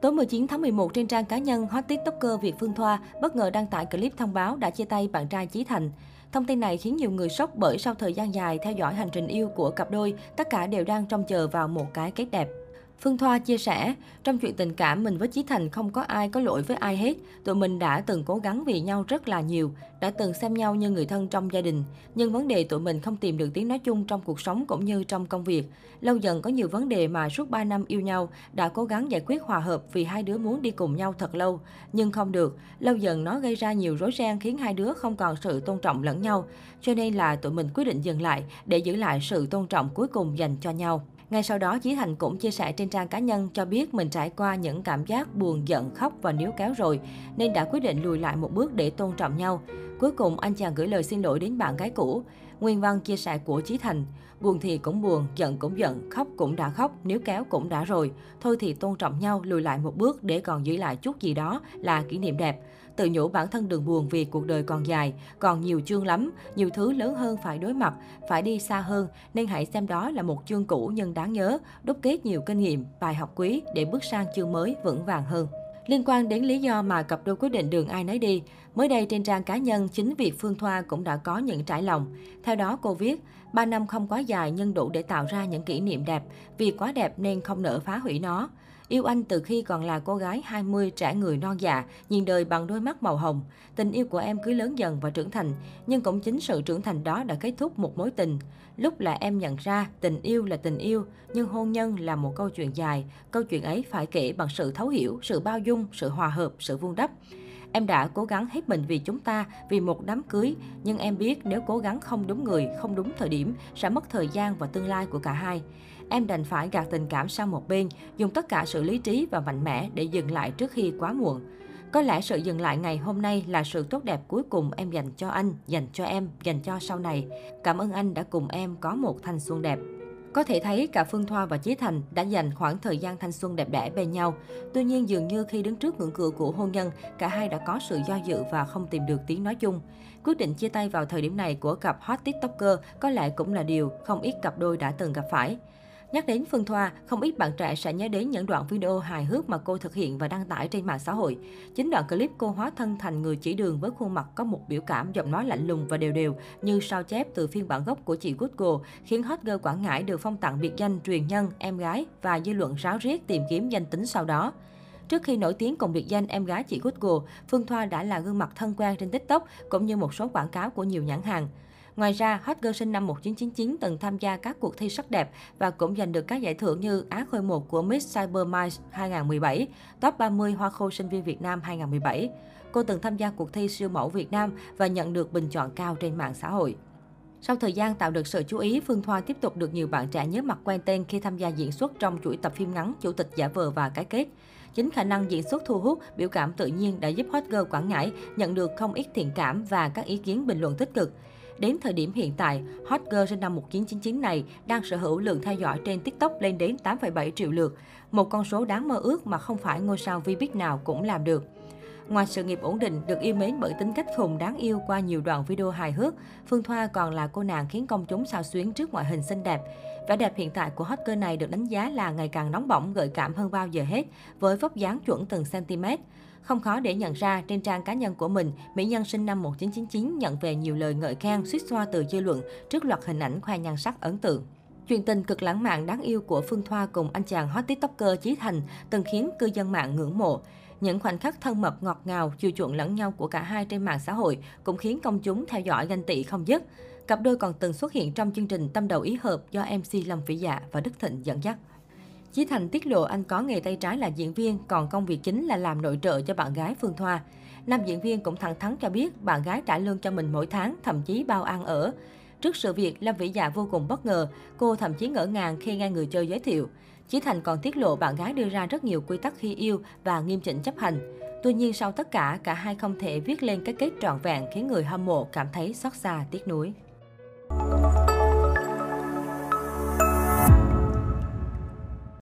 Tối 19 tháng 11 trên trang cá nhân, hot tiktoker Việt Phương Thoa bất ngờ đăng tải clip thông báo đã chia tay bạn trai Chí Thành. Thông tin này khiến nhiều người sốc bởi sau thời gian dài theo dõi hành trình yêu của cặp đôi, tất cả đều đang trông chờ vào một cái kết đẹp. Phương Thoa chia sẻ, trong chuyện tình cảm mình với Chí Thành không có ai có lỗi với ai hết. Tụi mình đã từng cố gắng vì nhau rất là nhiều, đã từng xem nhau như người thân trong gia đình. Nhưng vấn đề tụi mình không tìm được tiếng nói chung trong cuộc sống cũng như trong công việc. Lâu dần có nhiều vấn đề mà suốt 3 năm yêu nhau đã cố gắng giải quyết hòa hợp vì hai đứa muốn đi cùng nhau thật lâu. Nhưng không được, lâu dần nó gây ra nhiều rối ren khiến hai đứa không còn sự tôn trọng lẫn nhau. Cho nên là tụi mình quyết định dừng lại để giữ lại sự tôn trọng cuối cùng dành cho nhau. Ngay sau đó, Chí Thành cũng chia sẻ trên trang cá nhân cho biết mình trải qua những cảm giác buồn, giận, khóc và níu kéo rồi, nên đã quyết định lùi lại một bước để tôn trọng nhau. Cuối cùng, anh chàng gửi lời xin lỗi đến bạn gái cũ. Nguyên văn chia sẻ của Chí Thành, buồn thì cũng buồn, giận cũng giận, khóc cũng đã khóc, nếu kéo cũng đã rồi. Thôi thì tôn trọng nhau, lùi lại một bước để còn giữ lại chút gì đó là kỷ niệm đẹp. Tự nhủ bản thân đừng buồn vì cuộc đời còn dài, còn nhiều chương lắm, nhiều thứ lớn hơn phải đối mặt, phải đi xa hơn, nên hãy xem đó là một chương cũ nhưng đáng nhớ, đúc kết nhiều kinh nghiệm, bài học quý để bước sang chương mới vững vàng hơn. Liên quan đến lý do mà cặp đôi quyết định đường ai nấy đi, mới đây trên trang cá nhân, chính Việt Phương Thoa cũng đã có những trải lòng. Theo đó, cô viết, 3 năm không quá dài nhưng đủ để tạo ra những kỷ niệm đẹp. Vì quá đẹp nên không nỡ phá hủy nó. Yêu anh từ khi còn là cô gái 20 trẻ người non dạ, nhìn đời bằng đôi mắt màu hồng. Tình yêu của em cứ lớn dần và trưởng thành, nhưng cũng chính sự trưởng thành đó đã kết thúc một mối tình. Lúc là em nhận ra tình yêu là tình yêu, nhưng hôn nhân là một câu chuyện dài. Câu chuyện ấy phải kể bằng sự thấu hiểu, sự bao dung, sự hòa hợp, sự vun đắp. Em đã cố gắng hết mình vì chúng ta, vì một đám cưới. Nhưng em biết nếu cố gắng không đúng người, không đúng thời điểm, sẽ mất thời gian và tương lai của cả hai. Em đành phải gạt tình cảm sang một bên, dùng tất cả sự lý trí và mạnh mẽ để dừng lại trước khi quá muộn. Có lẽ sự dừng lại ngày hôm nay là sự tốt đẹp cuối cùng em dành cho anh, dành cho em, dành cho sau này. Cảm ơn anh đã cùng em có một thanh xuân đẹp. Có thể thấy cả Phương Thoa và Chí Thành đã dành khoảng thời gian thanh xuân đẹp đẽ bên nhau. Tuy nhiên dường như khi đứng trước ngưỡng cửa của hôn nhân, cả hai đã có sự do dự và không tìm được tiếng nói chung. Quyết định chia tay vào thời điểm này của cặp hot tiktoker có lẽ cũng là điều không ít cặp đôi đã từng gặp phải. Nhắc đến Phương Thoa, không ít bạn trẻ sẽ nhớ đến những đoạn video hài hước mà cô thực hiện và đăng tải trên mạng xã hội. Chính đoạn clip cô hóa thân thành người chỉ đường với khuôn mặt có một biểu cảm giọng nói lạnh lùng và đều đều như sao chép từ phiên bản gốc của chị Google, khiến hot girl Quảng Ngãi được phong tặng biệt danh truyền nhân, em gái và dư luận ráo riết tìm kiếm danh tính sau đó. Trước khi nổi tiếng cùng biệt danh em gái chị Google, Phương Thoa đã là gương mặt thân quen trên TikTok cũng như một số quảng cáo của nhiều nhãn hàng. Ngoài ra, hot girl sinh năm 1999 từng tham gia các cuộc thi sắc đẹp và cũng giành được các giải thưởng như Á khôi 1 của Miss Cyber Minds 2017, Top 30 Hoa khôi sinh viên Việt Nam 2017. Cô từng tham gia cuộc thi siêu mẫu Việt Nam và nhận được bình chọn cao trên mạng xã hội. Sau thời gian tạo được sự chú ý, Phương Thoa tiếp tục được nhiều bạn trẻ nhớ mặt quen tên khi tham gia diễn xuất trong chuỗi tập phim ngắn Chủ tịch giả vờ và cái kết. Chính khả năng diễn xuất thu hút, biểu cảm tự nhiên đã giúp hot girl Quảng Ngãi nhận được không ít thiện cảm và các ý kiến bình luận tích cực. Đến thời điểm hiện tại, hot girl sinh năm 1999 này đang sở hữu lượng theo dõi trên TikTok lên đến 8,7 triệu lượt, một con số đáng mơ ước mà không phải ngôi sao vi big nào cũng làm được. Ngoài sự nghiệp ổn định, được yêu mến bởi tính cách khùng đáng yêu qua nhiều đoạn video hài hước, Phương Thoa còn là cô nàng khiến công chúng sao xuyến trước ngoại hình xinh đẹp. Vẻ đẹp hiện tại của hot girl này được đánh giá là ngày càng nóng bỏng, gợi cảm hơn bao giờ hết, với vóc dáng chuẩn từng cm. Không khó để nhận ra, trên trang cá nhân của mình, mỹ nhân sinh năm 1999 nhận về nhiều lời ngợi khen, suýt xoa từ dư luận trước loạt hình ảnh khoe nhan sắc ấn tượng. Chuyện tình cực lãng mạn đáng yêu của Phương Thoa cùng anh chàng hot tiktoker Chí Thành từng khiến cư dân mạng ngưỡng mộ. Những khoảnh khắc thân mật ngọt ngào, chiều chuộng lẫn nhau của cả hai trên mạng xã hội cũng khiến công chúng theo dõi ganh tị không dứt. Cặp đôi còn từng xuất hiện trong chương trình Tâm đầu ý hợp do MC Lâm Vĩ Dạ và Đức Thịnh dẫn dắt. Chí Thành tiết lộ anh có nghề tay trái là diễn viên, còn công việc chính là làm nội trợ cho bạn gái Phương Thoa. Nam diễn viên cũng thẳng thắn cho biết bạn gái trả lương cho mình mỗi tháng, thậm chí bao ăn ở. Trước sự việc, Lâm Vĩ Dạ vô cùng bất ngờ, cô thậm chí ngỡ ngàng khi nghe người chơi giới thiệu. Chí Thành còn tiết lộ bạn gái đưa ra rất nhiều quy tắc khi yêu và nghiêm chỉnh chấp hành. Tuy nhiên sau tất cả, cả hai không thể viết lên cái kết trọn vẹn khiến người hâm mộ cảm thấy xót xa tiếc nuối.